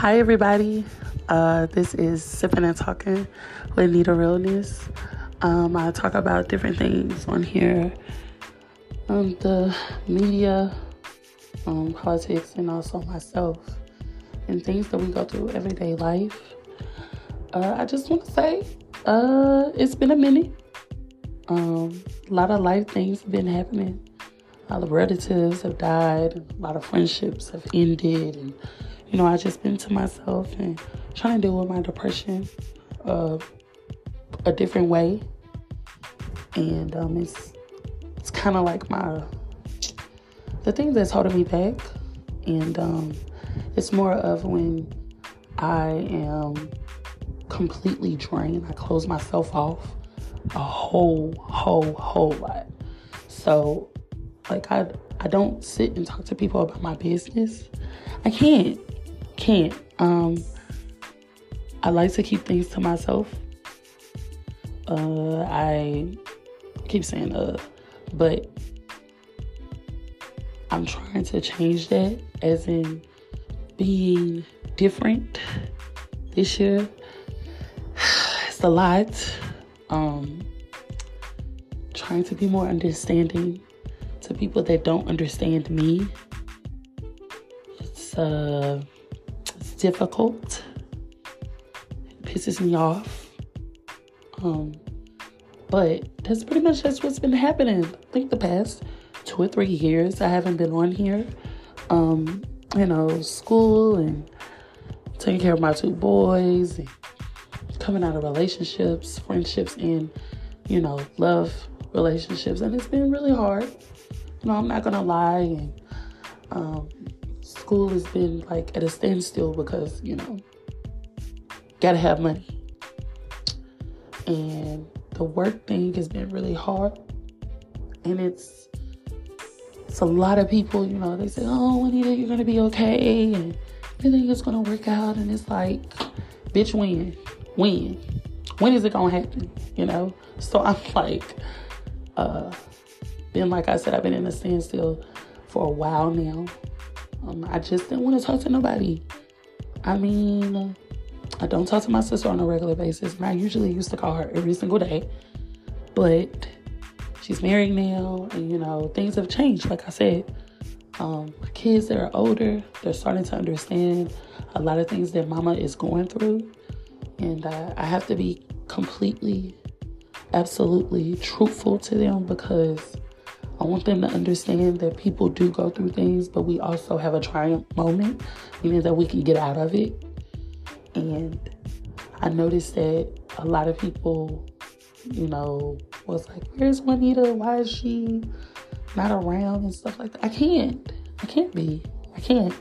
Hi, everybody. Uh, this is Sipping and Talking with Nita Realness. Um, I talk about different things on here um, the media, um, politics, and also myself, and things that we go through everyday life. Uh, I just want to say uh, it's been a minute. Um, a lot of life things have been happening. A lot of relatives have died, a lot of friendships have ended, and you know, I just been to myself and trying to deal with my depression uh, a different way. And um, it's it's kind of like my the thing that's holding me back, and um, it's more of when I am completely drained. I close myself off a whole, whole, whole lot. So, like I, I don't sit and talk to people about my business. I can't can't. Um, I like to keep things to myself. Uh, I keep saying uh, but I'm trying to change that as in being different this year. It's a lot. Um, trying to be more understanding to people that don't understand me. It's uh difficult. It pisses me off. Um, but that's pretty much just what's been happening. I think the past two or three years I haven't been on here. Um, you know, school and taking care of my two boys and coming out of relationships, friendships, and you know, love relationships, and it's been really hard. You know, I'm not gonna lie, and um, school has been like at a standstill because, you know, gotta have money. And the work thing has been really hard. And it's it's a lot of people, you know, they say, Oh, Anita, you're gonna be okay and everything is gonna work out and it's like, bitch when? When? When is it gonna happen? You know? So I'm like, uh then like I said, I've been in a standstill for a while now. Um, I just didn't want to talk to nobody. I mean, I don't talk to my sister on a regular basis, and I usually used to call her every single day. But she's married now, and you know, things have changed. Like I said, um, kids that are older, they're starting to understand a lot of things that mama is going through. And uh, I have to be completely, absolutely truthful to them because I want them to understand that people do go through things, but we also have a triumph moment, meaning that we can get out of it. And I noticed that a lot of people, you know, was like, Where's Juanita? Why is she not around and stuff like that? I can't. I can't be. I can't.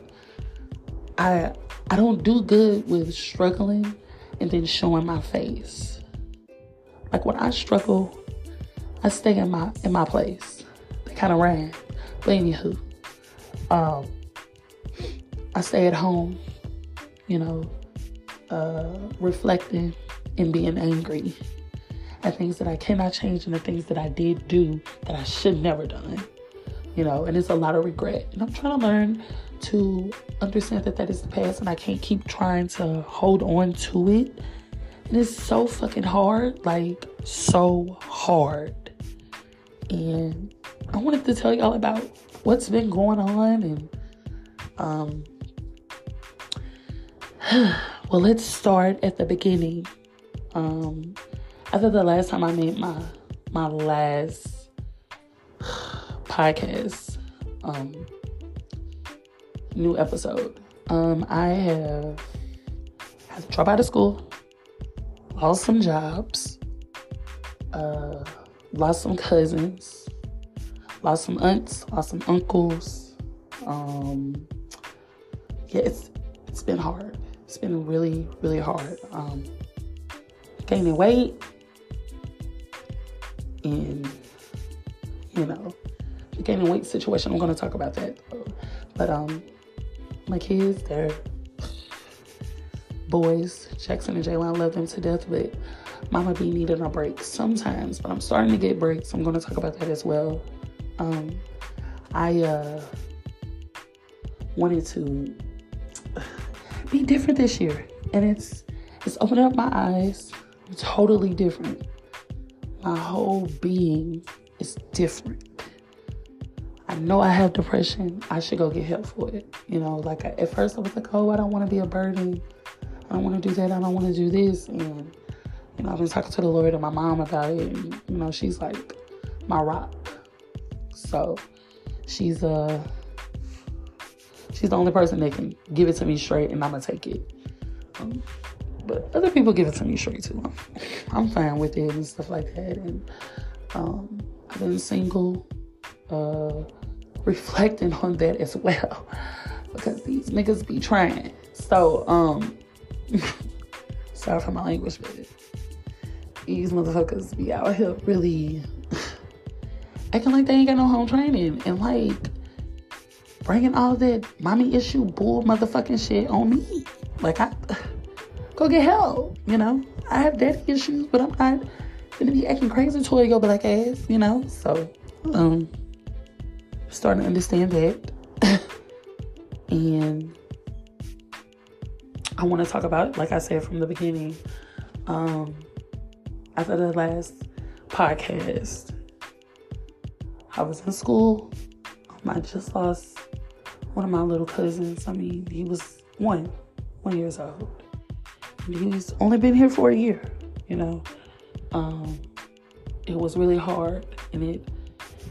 I I don't do good with struggling and then showing my face. Like when I struggle, I stay in my in my place kind of ran. But anywho, um, I stay at home, you know, uh, reflecting and being angry at things that I cannot change and the things that I did do that I should never done. You know, and it's a lot of regret. And I'm trying to learn to understand that that is the past and I can't keep trying to hold on to it. And it's so fucking hard, like so hard. And I wanted to tell y'all about what's been going on and um well let's start at the beginning. Um after the last time I made my my last podcast um new episode. Um I have had to drop out of school, lost some jobs, uh lost some cousins, lost some aunts, lost some uncles. Um, yeah, it's it's been hard. It's been really, really hard. Um, gaining weight and you know the gaining weight situation. I'm going to talk about that, but um, my kids, they're boys. Jackson and Jalen, I love them to death, but Mama be needing a break sometimes. But I'm starting to get breaks. I'm going to talk about that as well. Um, I uh, wanted to. be different this year. And it's it's opened up my eyes. totally different. My whole being is different. I know I have depression. I should go get help for it. You know, like I, at first I was like, oh, I don't want to be a burden. I don't want to do that. I don't want to do this. And, you know, I've been talking to the Lord and my mom about it. And, you know, she's like my rock. So she's uh she's the only person that can give it to me straight and I'm gonna take it. Um, but other people give it to me straight too. I'm, I'm fine with it and stuff like that. And um, I've been single, uh, reflecting on that as well because these niggas be trying. So, um, sorry for my language, but these motherfuckers be out here really acting like they ain't got no home training and like bringing all that mommy issue bull motherfucking shit on me. Like I go get help, you know. I have daddy issues, but I'm not gonna be acting crazy to your black ass, you know. So, um, starting to understand that, and I want to talk about, like I said from the beginning, um, after the last podcast, I was in school. Um, I just lost one of my little cousins. I mean, he was one, one years old. he's only been here for a year, you know. Um, it was really hard and it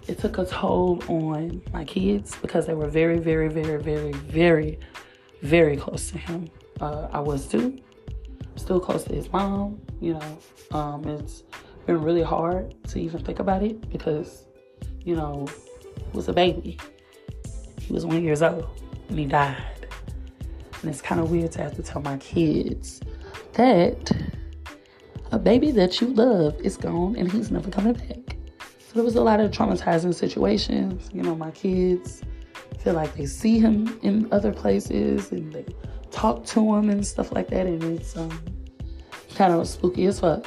it took a toll on my kids because they were very, very, very, very, very, very close to him. Uh, I was too. Still close to his mom, you know. Um, it's been really hard to even think about it because, you know, he was a baby. He was one years old when he died. And it's kind of weird to have to tell my kids that a baby that you love is gone and he's never coming back. So there was a lot of traumatizing situations. You know, my kids feel like they see him in other places and they talk to him and stuff like that. And it's um, kind of spooky as fuck.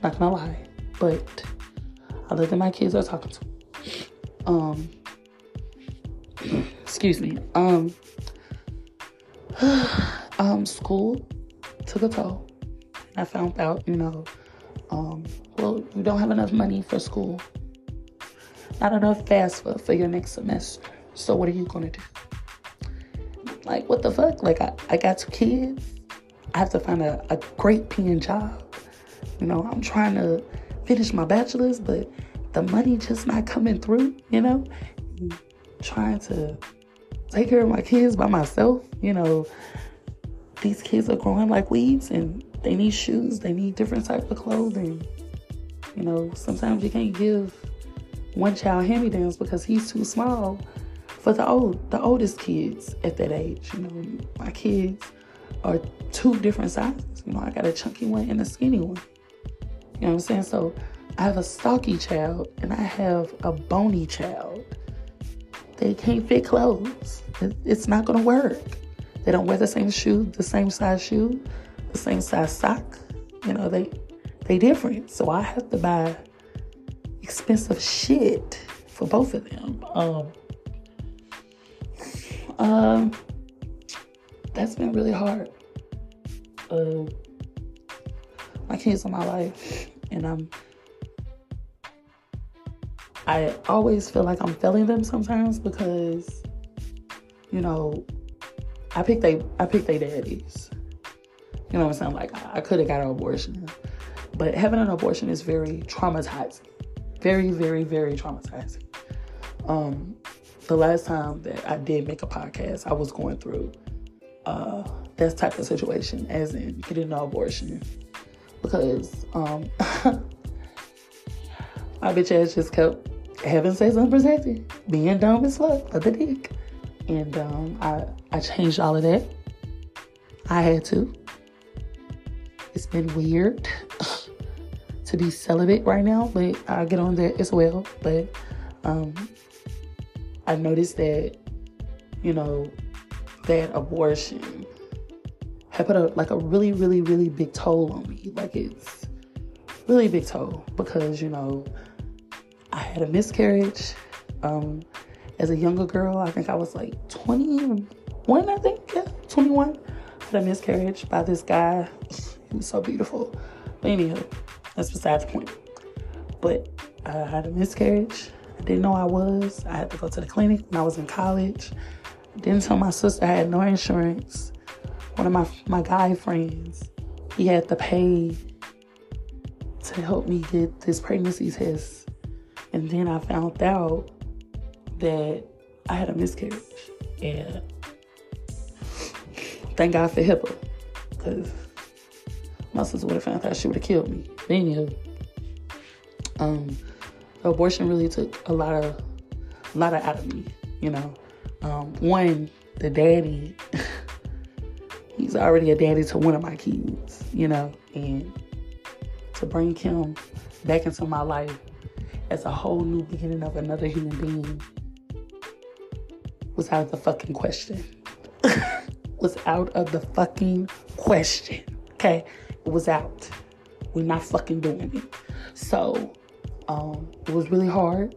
Not gonna lie. But love that my kids are talking to him. Um, excuse me. Um, um, school took a toll. I found out, you know, um, well, you don't have enough money for school, not enough FAFSA for your next semester. So what are you gonna do? Like, what the fuck? Like, I, I got two kids. I have to find a, a great paying job. You know, I'm trying to finish my bachelor's, but the money just not coming through, you know? trying to take care of my kids by myself, you know, these kids are growing like weeds and they need shoes, they need different types of clothing. You know, sometimes you can't give one child hand-me-downs because he's too small for the old the oldest kids at that age. You know, my kids are two different sizes. You know, I got a chunky one and a skinny one. You know what I'm saying? So I have a stocky child and I have a bony child. They can't fit clothes. It's not gonna work. They don't wear the same shoe, the same size shoe, the same size sock. You know, they they different. So I have to buy expensive shit for both of them. Um, um that's been really hard. Uh, my kids are my life, and I'm. I always feel like I'm failing them sometimes because, you know, I picked they I picked they daddies. You know what I'm saying? Like I could have got an abortion. But having an abortion is very traumatizing. Very, very, very traumatizing. Um, the last time that I did make a podcast, I was going through uh, that type of situation, as in getting an abortion. Because um, my bitch ass just kept having sex unprotected, being dumb as fuck for the dick. And um, I, I changed all of that. I had to. It's been weird to be celibate right now, but I'll get on that as well. But um, I noticed that, you know, that abortion had put a like a really, really, really big toll on me. Like it's really big toll because, you know, I had a miscarriage. Um, as a younger girl, I think I was like 21, I think, yeah, 21. Had a miscarriage by this guy. He was so beautiful. But anywho, that's besides the point. But I had a miscarriage. I didn't know I was. I had to go to the clinic when I was in college. Didn't tell my sister I had no insurance. One of my my guy friends, he had to pay to help me get this pregnancy test. And then I found out that I had a miscarriage. And thank God for HIPAA. Because my sister would have found out she would have killed me. But um, abortion really took a lot of a lot of out of me, you know. Um, one, the daddy, he's already a daddy to one of my kids, you know, and to bring him back into my life as a whole new beginning of another human being was out of the fucking question. was out of the fucking question. Okay? It was out. We're not fucking doing it. So, um, it was really hard.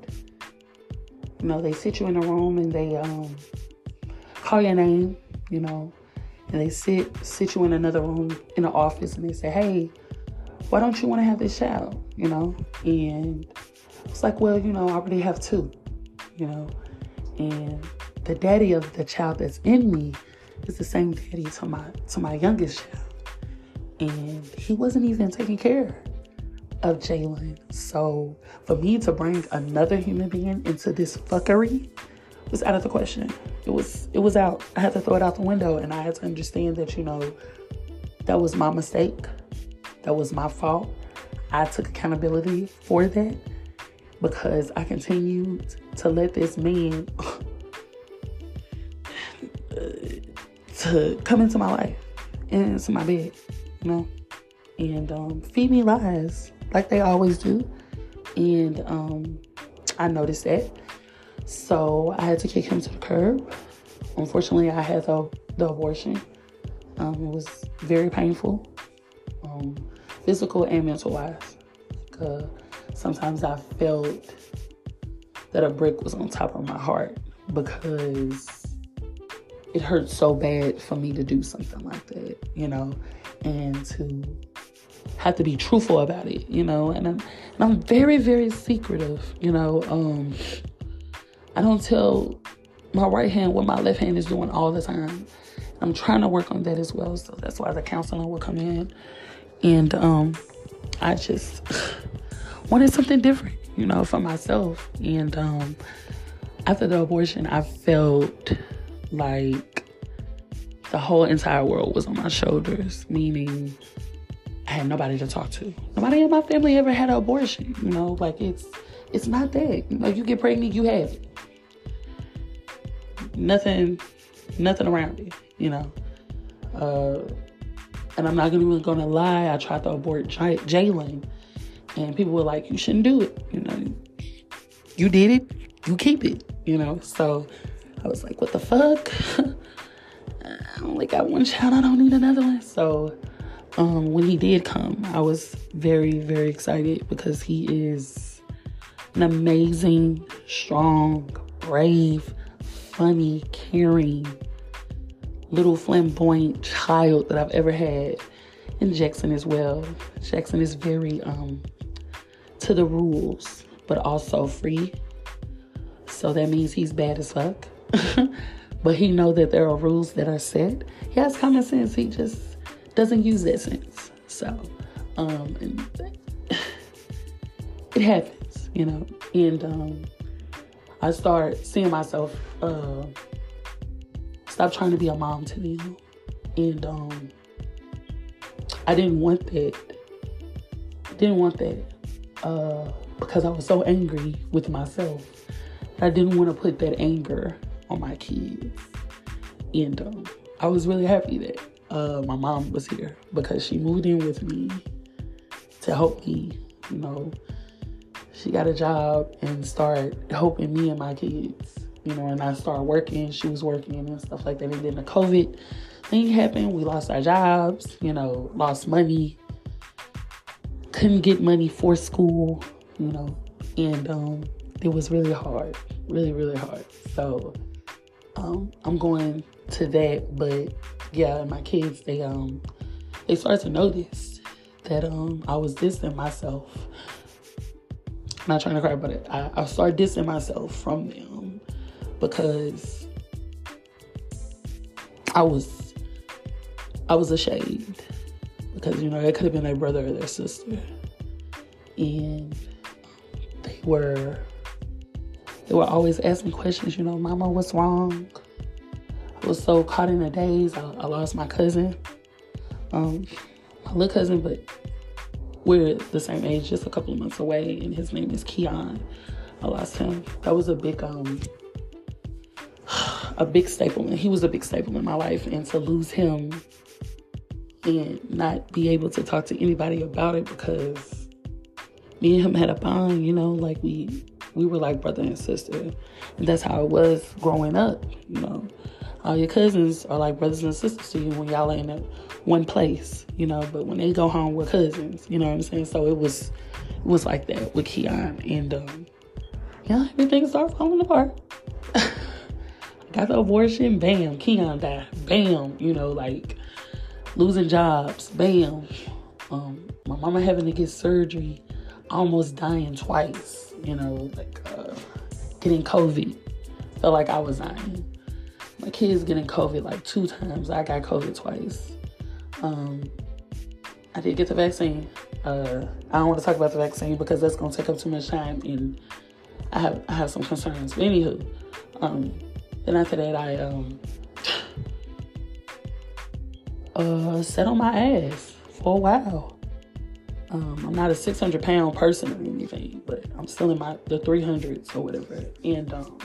You know, they sit you in a room and they um, call your name, you know, and they sit sit you in another room in the office and they say, Hey, why don't you want to have this child? You know? And it's like, well, you know, I already have two, you know. And the daddy of the child that's in me is the same daddy to my to my youngest child. And he wasn't even taking care of Jalen. So for me to bring another human being into this fuckery was out of the question. It was it was out. I had to throw it out the window and I had to understand that, you know, that was my mistake. That was my fault. I took accountability for that because I continued to let this man to come into my life and into my bed, you know, and um, feed me lies like they always do. And um, I noticed that. So I had to kick him to the curb. Unfortunately, I had the, the abortion. Um, it was very painful, um, physical and mental wise. Like, uh, sometimes I felt that a brick was on top of my heart because it hurt so bad for me to do something like that, you know, and to have to be truthful about it, you know, and I'm, and I'm very, very secretive, you know. Um, I don't tell my right hand what my left hand is doing all the time. I'm trying to work on that as well, so that's why the counseling will come in, and um, I just wanted something different, you know, for myself, and um, after the abortion, I felt like the whole entire world was on my shoulders, meaning I had nobody to talk to. Nobody in my family ever had an abortion, you know, like it's it's not that. You know, you get pregnant, you have it. Nothing nothing around it, you know. Uh, and I'm not even gonna lie, I tried to abort Jalen, and people were like, "You shouldn't do it." You know, you did it, you keep it. You know, so I was like, what the fuck? I only got one child, I don't need another one. So um, when he did come, I was very, very excited because he is an amazing, strong, brave, funny, caring, little flamboyant child that I've ever had. And Jackson as well. Jackson is very um, to the rules, but also free. So that means he's bad as fuck. but he know that there are rules that are set. He has common sense. He just doesn't use that sense. So, um, it happens, you know. And um, I start seeing myself uh, stop trying to be a mom to them, and um, I didn't want that. Didn't want that uh, because I was so angry with myself. I didn't want to put that anger on my kids. And um, I was really happy that uh, my mom was here because she moved in with me to help me. You know, she got a job and started helping me and my kids. You know, and I started working. She was working and stuff like that. And then the COVID thing happened. We lost our jobs. You know, lost money. Couldn't get money for school. You know, and um, it was really hard. Really, really hard. So um, I'm going to that, but yeah, my kids they um they started to notice that um I was distancing myself. I'm not trying to cry, but I, I started distancing myself from them because I was I was ashamed because you know it could have been their brother or their sister, and they were they were always asking questions. You know, Mama, what's wrong? Was so caught in the days. I, I lost my cousin, um, my little cousin, but we're the same age, just a couple of months away, and his name is Keon. I lost him. That was a big um a big staple. And he was a big staple in my life. And to lose him and not be able to talk to anybody about it because me and him had a bond, you know, like we we were like brother and sister. And that's how it was growing up, you know. All your cousins are like brothers and sisters to you when y'all are in a, one place, you know, but when they go home with cousins, you know what I'm saying? So it was it was like that with Keon and um yeah, everything started falling apart. got the abortion, bam, Keon died, bam, you know, like losing jobs, bam. Um, my mama having to get surgery, almost dying twice, you know, like uh, getting COVID. Felt like I was dying. My kids getting COVID like two times. I got COVID twice. Um, I did get the vaccine. Uh, I don't want to talk about the vaccine because that's gonna take up too much time, and I have I have some concerns. But anywho, um, then after that, I um uh sat on my ass for a while. Um, I'm not a 600 pound person or anything, but I'm still in my the 300s or whatever. And um,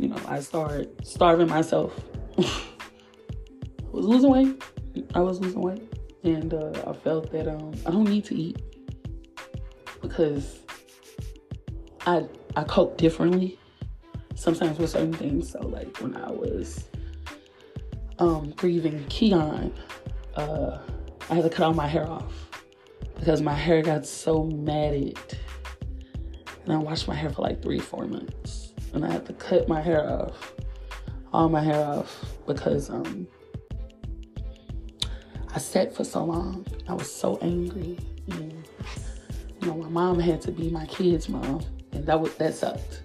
you know, I started starving myself. I was losing weight. I was losing weight, and uh, I felt that um, I don't need to eat because I I cope differently sometimes with certain things. So like when I was um, grieving Keon, uh, I had to cut all my hair off because my hair got so matted. And I washed my hair for like three, four months. And I had to cut my hair off, all my hair off, because um, I sat for so long. I was so angry. And, you know, my mom had to be my kid's mom, and that was that sucked.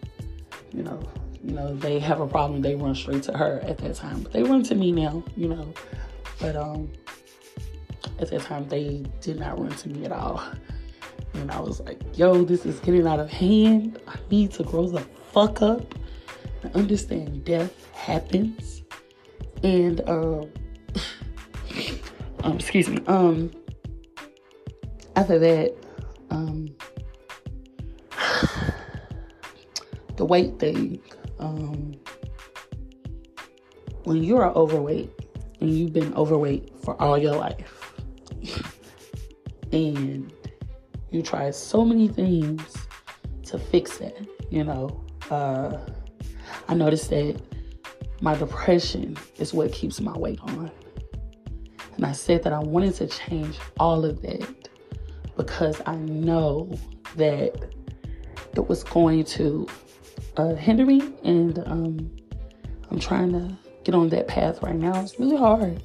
You know, you know, they have a problem, they run straight to her at that time. But they run to me now, you know. But um at that time they did not run to me at all. And I was like, yo, this is getting out of hand. I need to grow the fuck up and understand death happens. And um um excuse me, um after that, um the weight thing um, when you are overweight and you've been overweight for all your life and you try so many things to fix it, you know, uh, I noticed that my depression is what keeps my weight on. And I said that I wanted to change all of that because I know that it was going to uh, hinder me, and um, I'm trying to get on that path right now. It's really hard,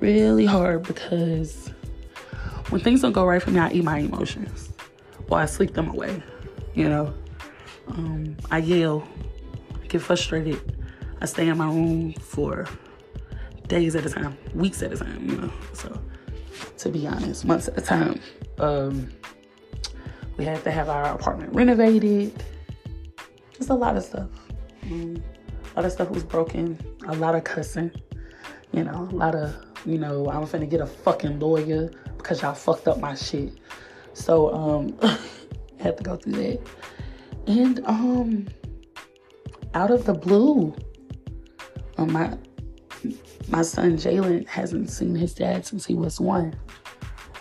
really hard because when things don't go right for me, I eat my emotions or I sleep them away. You know, um, I yell, get frustrated. I stay in my room for days at a time, weeks at a time. You know, so to be honest, months at a time. Um, we had to have our apartment renovated just a lot of stuff. Um, a lot of stuff was broken. A lot of cussing. You know, a lot of, you know, I'm finna get a fucking lawyer because y'all fucked up my shit. So, um, had to go through that. And, um, out of the blue, um, my my son Jalen hasn't seen his dad since he was one,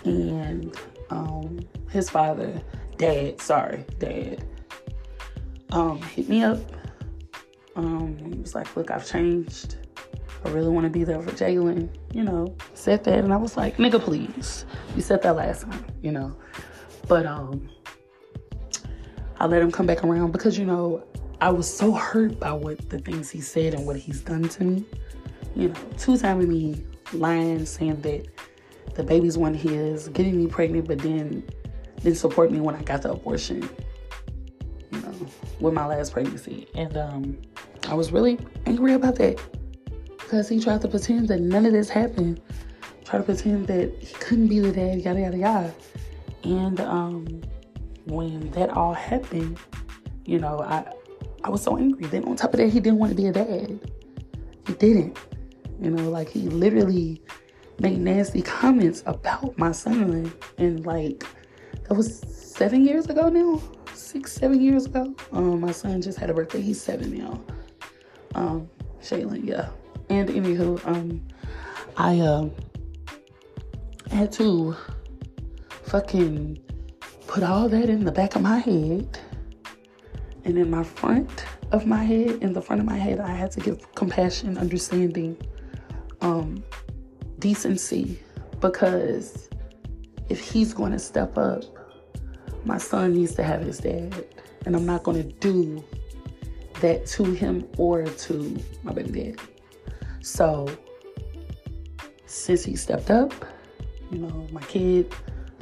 and um, his father, dad, sorry, dad, um, hit me up. Um, he was like, look, I've changed. I really want to be there for Jalen. You know, said that, and I was like, nigga, please. You said that last time, you know. But um, I let him come back around because you know I was so hurt by what the things he said and what he's done to me. you know, two timing me, lying, saying that the baby's one his, getting me pregnant, but then didn't support me when I got the abortion, you know, with my last pregnancy. And um, I was really angry about that because he tried to pretend that none of this happened, tried to pretend that he couldn't be the dad, yada, yada, yada. And um, when that all happened, you know, I I was so angry. Then on top of that, he didn't want to be a dad. He didn't. You know, like he literally made nasty comments about my son. And like that was seven years ago now. Six, seven years ago. Um, my son just had a birthday. He's seven now. Um, Shaylin, yeah. And anywho, um, I um had to fucking put all that in the back of my head and in my front of my head, in the front of my head, I had to give compassion, understanding, um, decency, because if he's going to step up, my son needs to have his dad, and I'm not going to do that to him or to my baby dad. So, since he stepped up, you know, my kid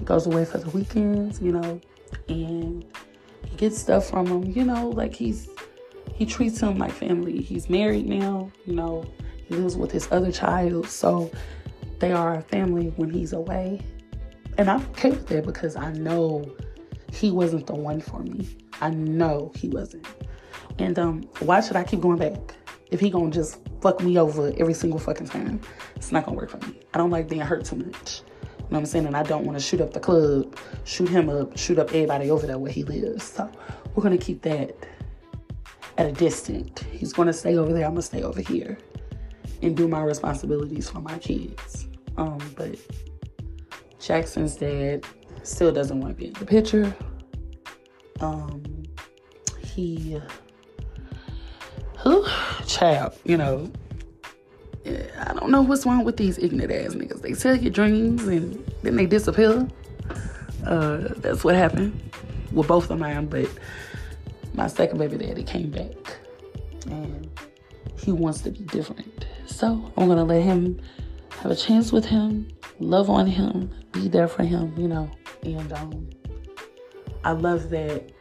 goes away for the weekends, you know, and he gets stuff from him, you know, like he's he treats him like family. He's married now, you know, he lives with his other child, so they are a family when he's away. And I'm okay with that because I know he wasn't the one for me. I know he wasn't. And um, why should I keep going back? If he gonna just fuck me over every single fucking time, it's not gonna work for me. I don't like being hurt too much. You know what I'm saying? And I don't want to shoot up the club, shoot him up, shoot up everybody over there where he lives. So we're going to keep that at a distance. He's going to stay over there. I'm going to stay over here and do my responsibilities for my kids. Um, but Jackson's dad still doesn't want to be in the picture. Um, he, who, child, you know, I don't know what's wrong with these ignorant ass niggas. They tell you dreams and then they disappear. Uh, that's what happened with both of mine. But my second baby daddy came back and he wants to be different. So I'm gonna let him have a chance with him, love on him, be there for him, you know. And um, I love that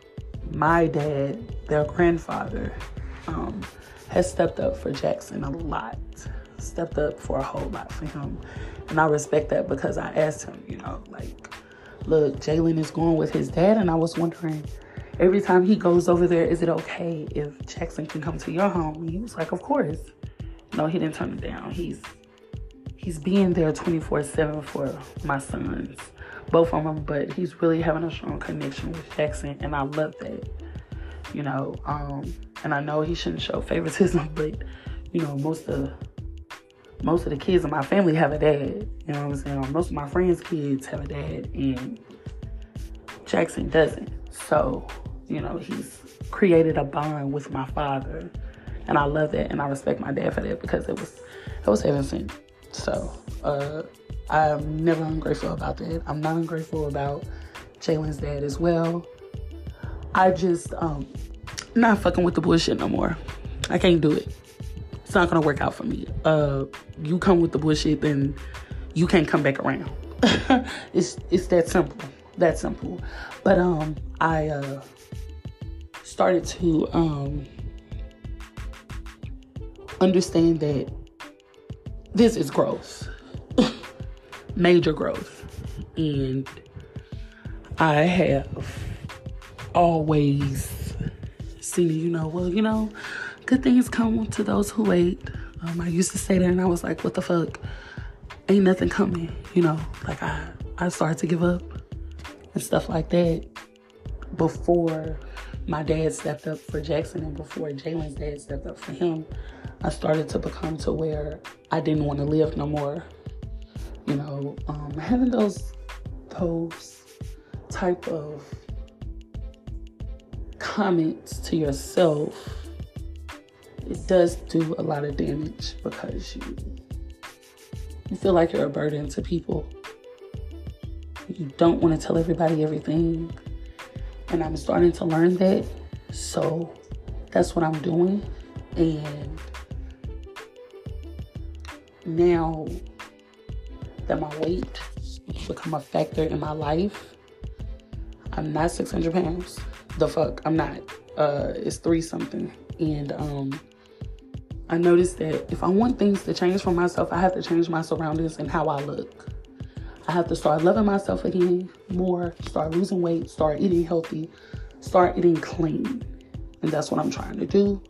my dad, their grandfather, um, has stepped up for Jackson a lot stepped up for a whole lot for him. And I respect that because I asked him, you know, like, look, Jalen is going with his dad. And I was wondering, every time he goes over there, is it okay if Jackson can come to your home? And he was like, of course. No, he didn't turn it down. He's he's being there 24-7 for my sons, both of them, but he's really having a strong connection with Jackson. And I love that, you know. Um, and I know he shouldn't show favoritism, but, you know, most of most of the kids in my family have a dad. You know what I'm saying? Most of my friends' kids have a dad, and Jackson doesn't. So, you know, he's created a bond with my father, and I love that, and I respect my dad for that because it was it was heaven sent. So, uh, I'm never ungrateful about that. I'm not ungrateful about Jalen's dad as well. I just um not fucking with the bullshit no more. I can't do it it's not gonna work out for me. Uh, you come with the bullshit, then you can't come back around. it's it's that simple. That simple. But um, I uh, started to um understand that this is growth, major growth, and I have always seen, you know, well, you know good things come to those who wait. Um, I used to say that and I was like, what the fuck? Ain't nothing coming, you know? Like I, I started to give up and stuff like that before my dad stepped up for Jackson and before Jalen's dad stepped up for him. I started to become to where I didn't want to live no more. You know, um, having those those type of comments to yourself it does do a lot of damage because you you feel like you're a burden to people. You don't want to tell everybody everything. And I'm starting to learn that. So that's what I'm doing. And now that my weight become a factor in my life, I'm not 600 pounds. The fuck, I'm not. Uh, it's three something, and um, I noticed that if I want things to change for myself, I have to change my surroundings and how I look. I have to start loving myself again more, start losing weight, start eating healthy, start eating clean. And that's what I'm trying to do.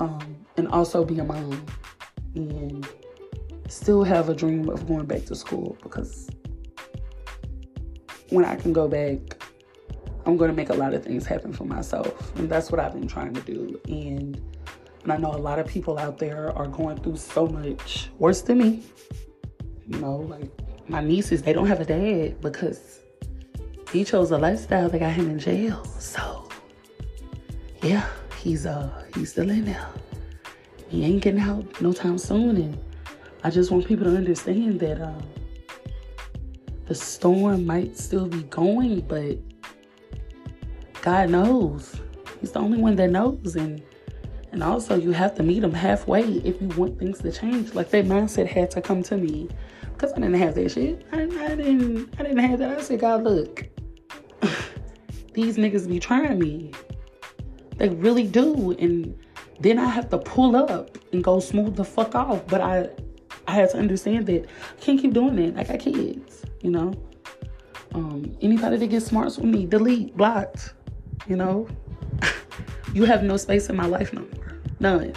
Um, and also be a mom and still have a dream of going back to school because when I can go back, I'm going to make a lot of things happen for myself. And that's what I've been trying to do. And, and I know a lot of people out there are going through so much worse than me. You know, like my nieces, they don't have a dad because he chose a lifestyle that got him in jail. So, yeah, he's uh he's still in there. He ain't getting out no time soon, and I just want people to understand that um, the storm might still be going, but God knows. He's the only one that knows, and and also you have to meet them halfway if you want things to change. Like that mindset had to come to me because I didn't have that shit. I, I didn't. I didn't have that. I said, God, look, these niggas be trying me. They really do, and then I have to pull up and go smooth the fuck off. But I, I had to understand that I can't keep doing that. I got kids, you know. Um, anybody that gets smarts with me, delete, blocked. You know, you have no space in my life no more. None.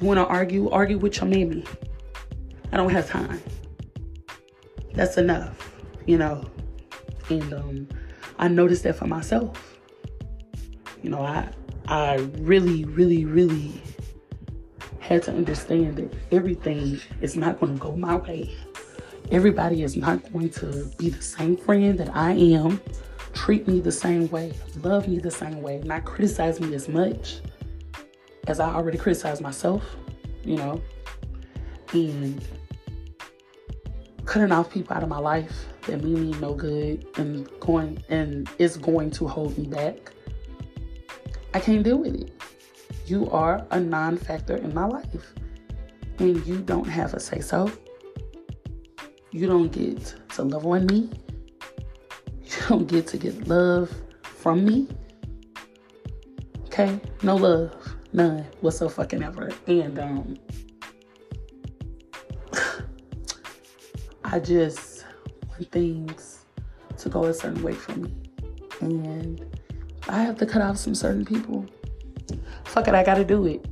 You want to argue? Argue with your mammy. I don't have time that's enough, you know. And um, I noticed that for myself. You know, I I really, really, really had to understand that everything is not going to go my way. Everybody is not going to be the same friend that I am, treat me the same way, love me the same way, not criticize me as much as I already criticize myself, you know. And cutting off people out of my life that mean me no good and going and is going to hold me back. I can't deal with it. You are a non-factor in my life. And you don't have a say-so. You don't get to love on me. You don't get to get love from me. Okay? No love. None whatsoever. Fucking ever. And um I just want things to go a certain way for me. And I have to cut off some certain people. Fuck it, I gotta do it.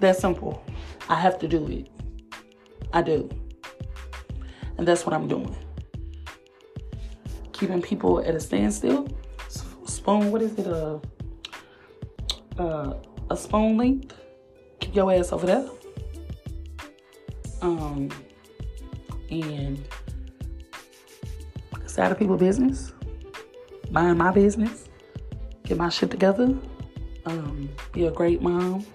That's simple. I have to do it. I do. And that's what I'm doing. Keeping people at a standstill. Spoon, what is it? A, uh, a spoon length. Keep your ass over there. Um, and stay out of people business, mind my business, get my shit together, um, be a great mom.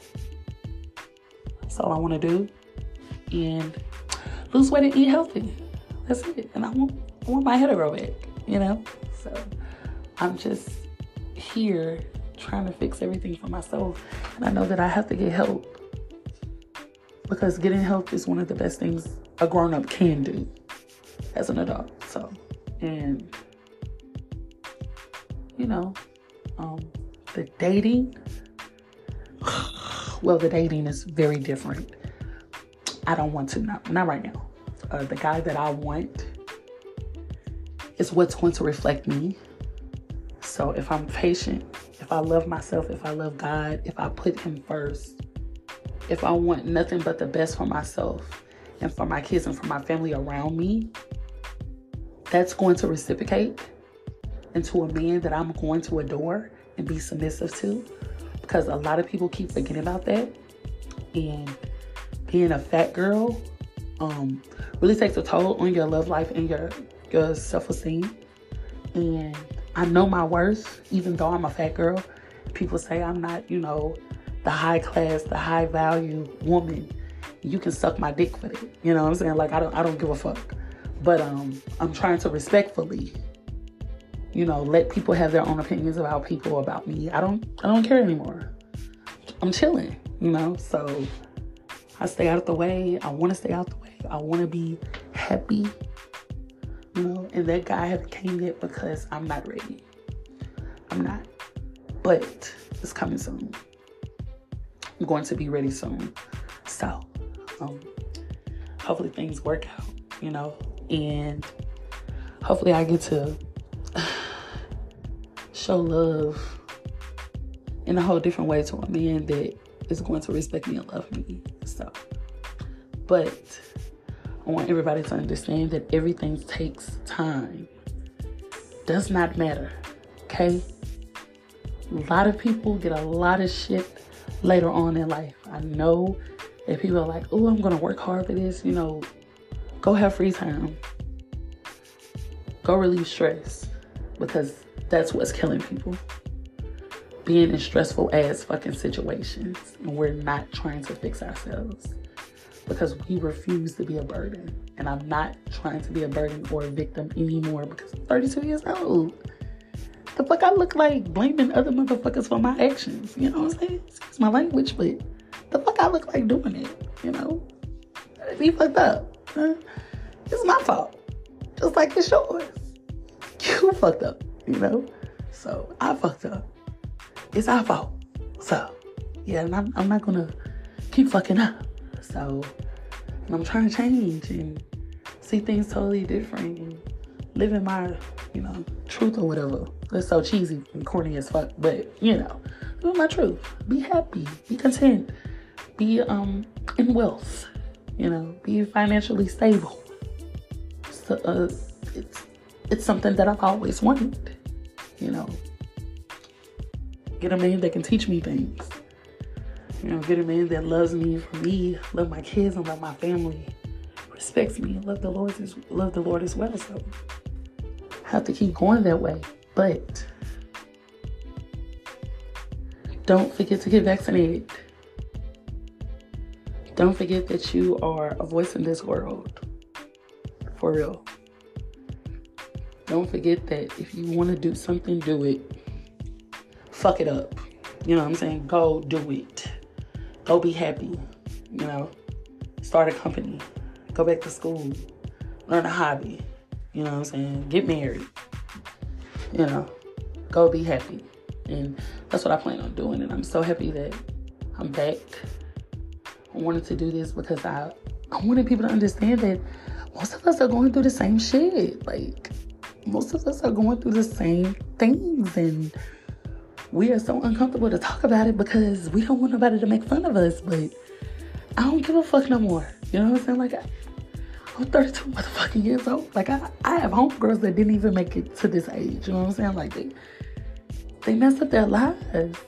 That's all I want to do, and lose weight and eat healthy. That's it. And I want I want my hair to grow back. You know, so I'm just here trying to fix everything for myself, and I know that I have to get help because getting help is one of the best things a grown up can do as an adult. So, and you know, um, the dating, well, the dating is very different. I don't want to, not, not right now. Uh, the guy that I want is what's going to reflect me. So if I'm patient, I love myself, if I love God, if I put Him first, if I want nothing but the best for myself and for my kids and for my family around me, that's going to reciprocate into a man that I'm going to adore and be submissive to. Because a lot of people keep forgetting about that. And being a fat girl um, really takes a toll on your love life and your, your self esteem. And I know my worth, even though I'm a fat girl. People say I'm not, you know, the high class, the high value woman, you can suck my dick for it. You know what I'm saying? Like I don't I don't give a fuck. But um I'm trying to respectfully, you know, let people have their own opinions about people about me. I don't I don't care anymore. I'm chilling, you know, so I stay out of the way. I want to stay out the way. I want to be happy. You know, and that guy haven't came yet because I'm not ready. I'm not. But it's coming soon. I'm going to be ready soon. So, um, hopefully things work out, you know, and hopefully I get to show love in a whole different way to a man that is going to respect me and love me. So, but I want everybody to understand that everything takes time. Does not matter. Okay? A lot of people get a lot of shit later on in life. I know that people are like, oh, I'm gonna work hard for this, you know, go have free time. Go relieve stress. Because that's what's killing people being in stressful ass fucking situations and we're not trying to fix ourselves because we refuse to be a burden. And I'm not trying to be a burden or a victim anymore because I'm 32 years old. The fuck I look like blaming other motherfuckers for my actions. You know what I'm saying? It's my language, but the fuck I look like doing it, you know? Be fucked up. Huh? It's my fault. Just like it's yours. You fucked up, you know? So I fucked up it's our fault. So, yeah, I'm, I'm not gonna keep fucking up. So, I'm trying to change and see things totally different and live in my, you know, truth or whatever. It's so cheesy and corny as fuck, but you know, live my truth. Be happy, be content, be um in wealth, you know, be financially stable. So, uh, it's it's something that I've always wanted, you know. Get a man that can teach me things. You know, get a man that loves me for me, love my kids and love my family, respects me, love the Lord love the Lord as well. So I have to keep going that way. But don't forget to get vaccinated. Don't forget that you are a voice in this world. For real. Don't forget that if you want to do something, do it fuck it up. You know what I'm saying? Go do it. Go be happy. You know, start a company. Go back to school. Learn a hobby. You know what I'm saying? Get married. You know, go be happy. And that's what I plan on doing. And I'm so happy that I'm back. I wanted to do this because I, I wanted people to understand that most of us are going through the same shit. Like, most of us are going through the same things. And we are so uncomfortable to talk about it because we don't want nobody to make fun of us. But I don't give a fuck no more. You know what I'm saying? Like, I, I'm 32 motherfucking years old. Like, I, I have homegirls that didn't even make it to this age. You know what I'm saying? Like, they, they messed up their lives.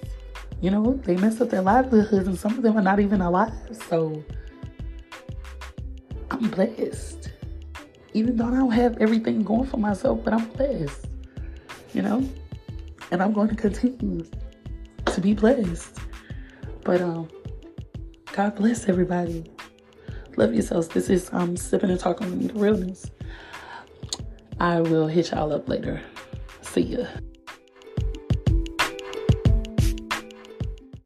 You know, they messed up their livelihoods, and some of them are not even alive. So, I'm blessed. Even though I don't have everything going for myself, but I'm blessed. You know? And I'm going to continue to be blessed. But um, God bless everybody. Love yourselves. This is um sipping and talking with me the realness. I will hit y'all up later. See ya.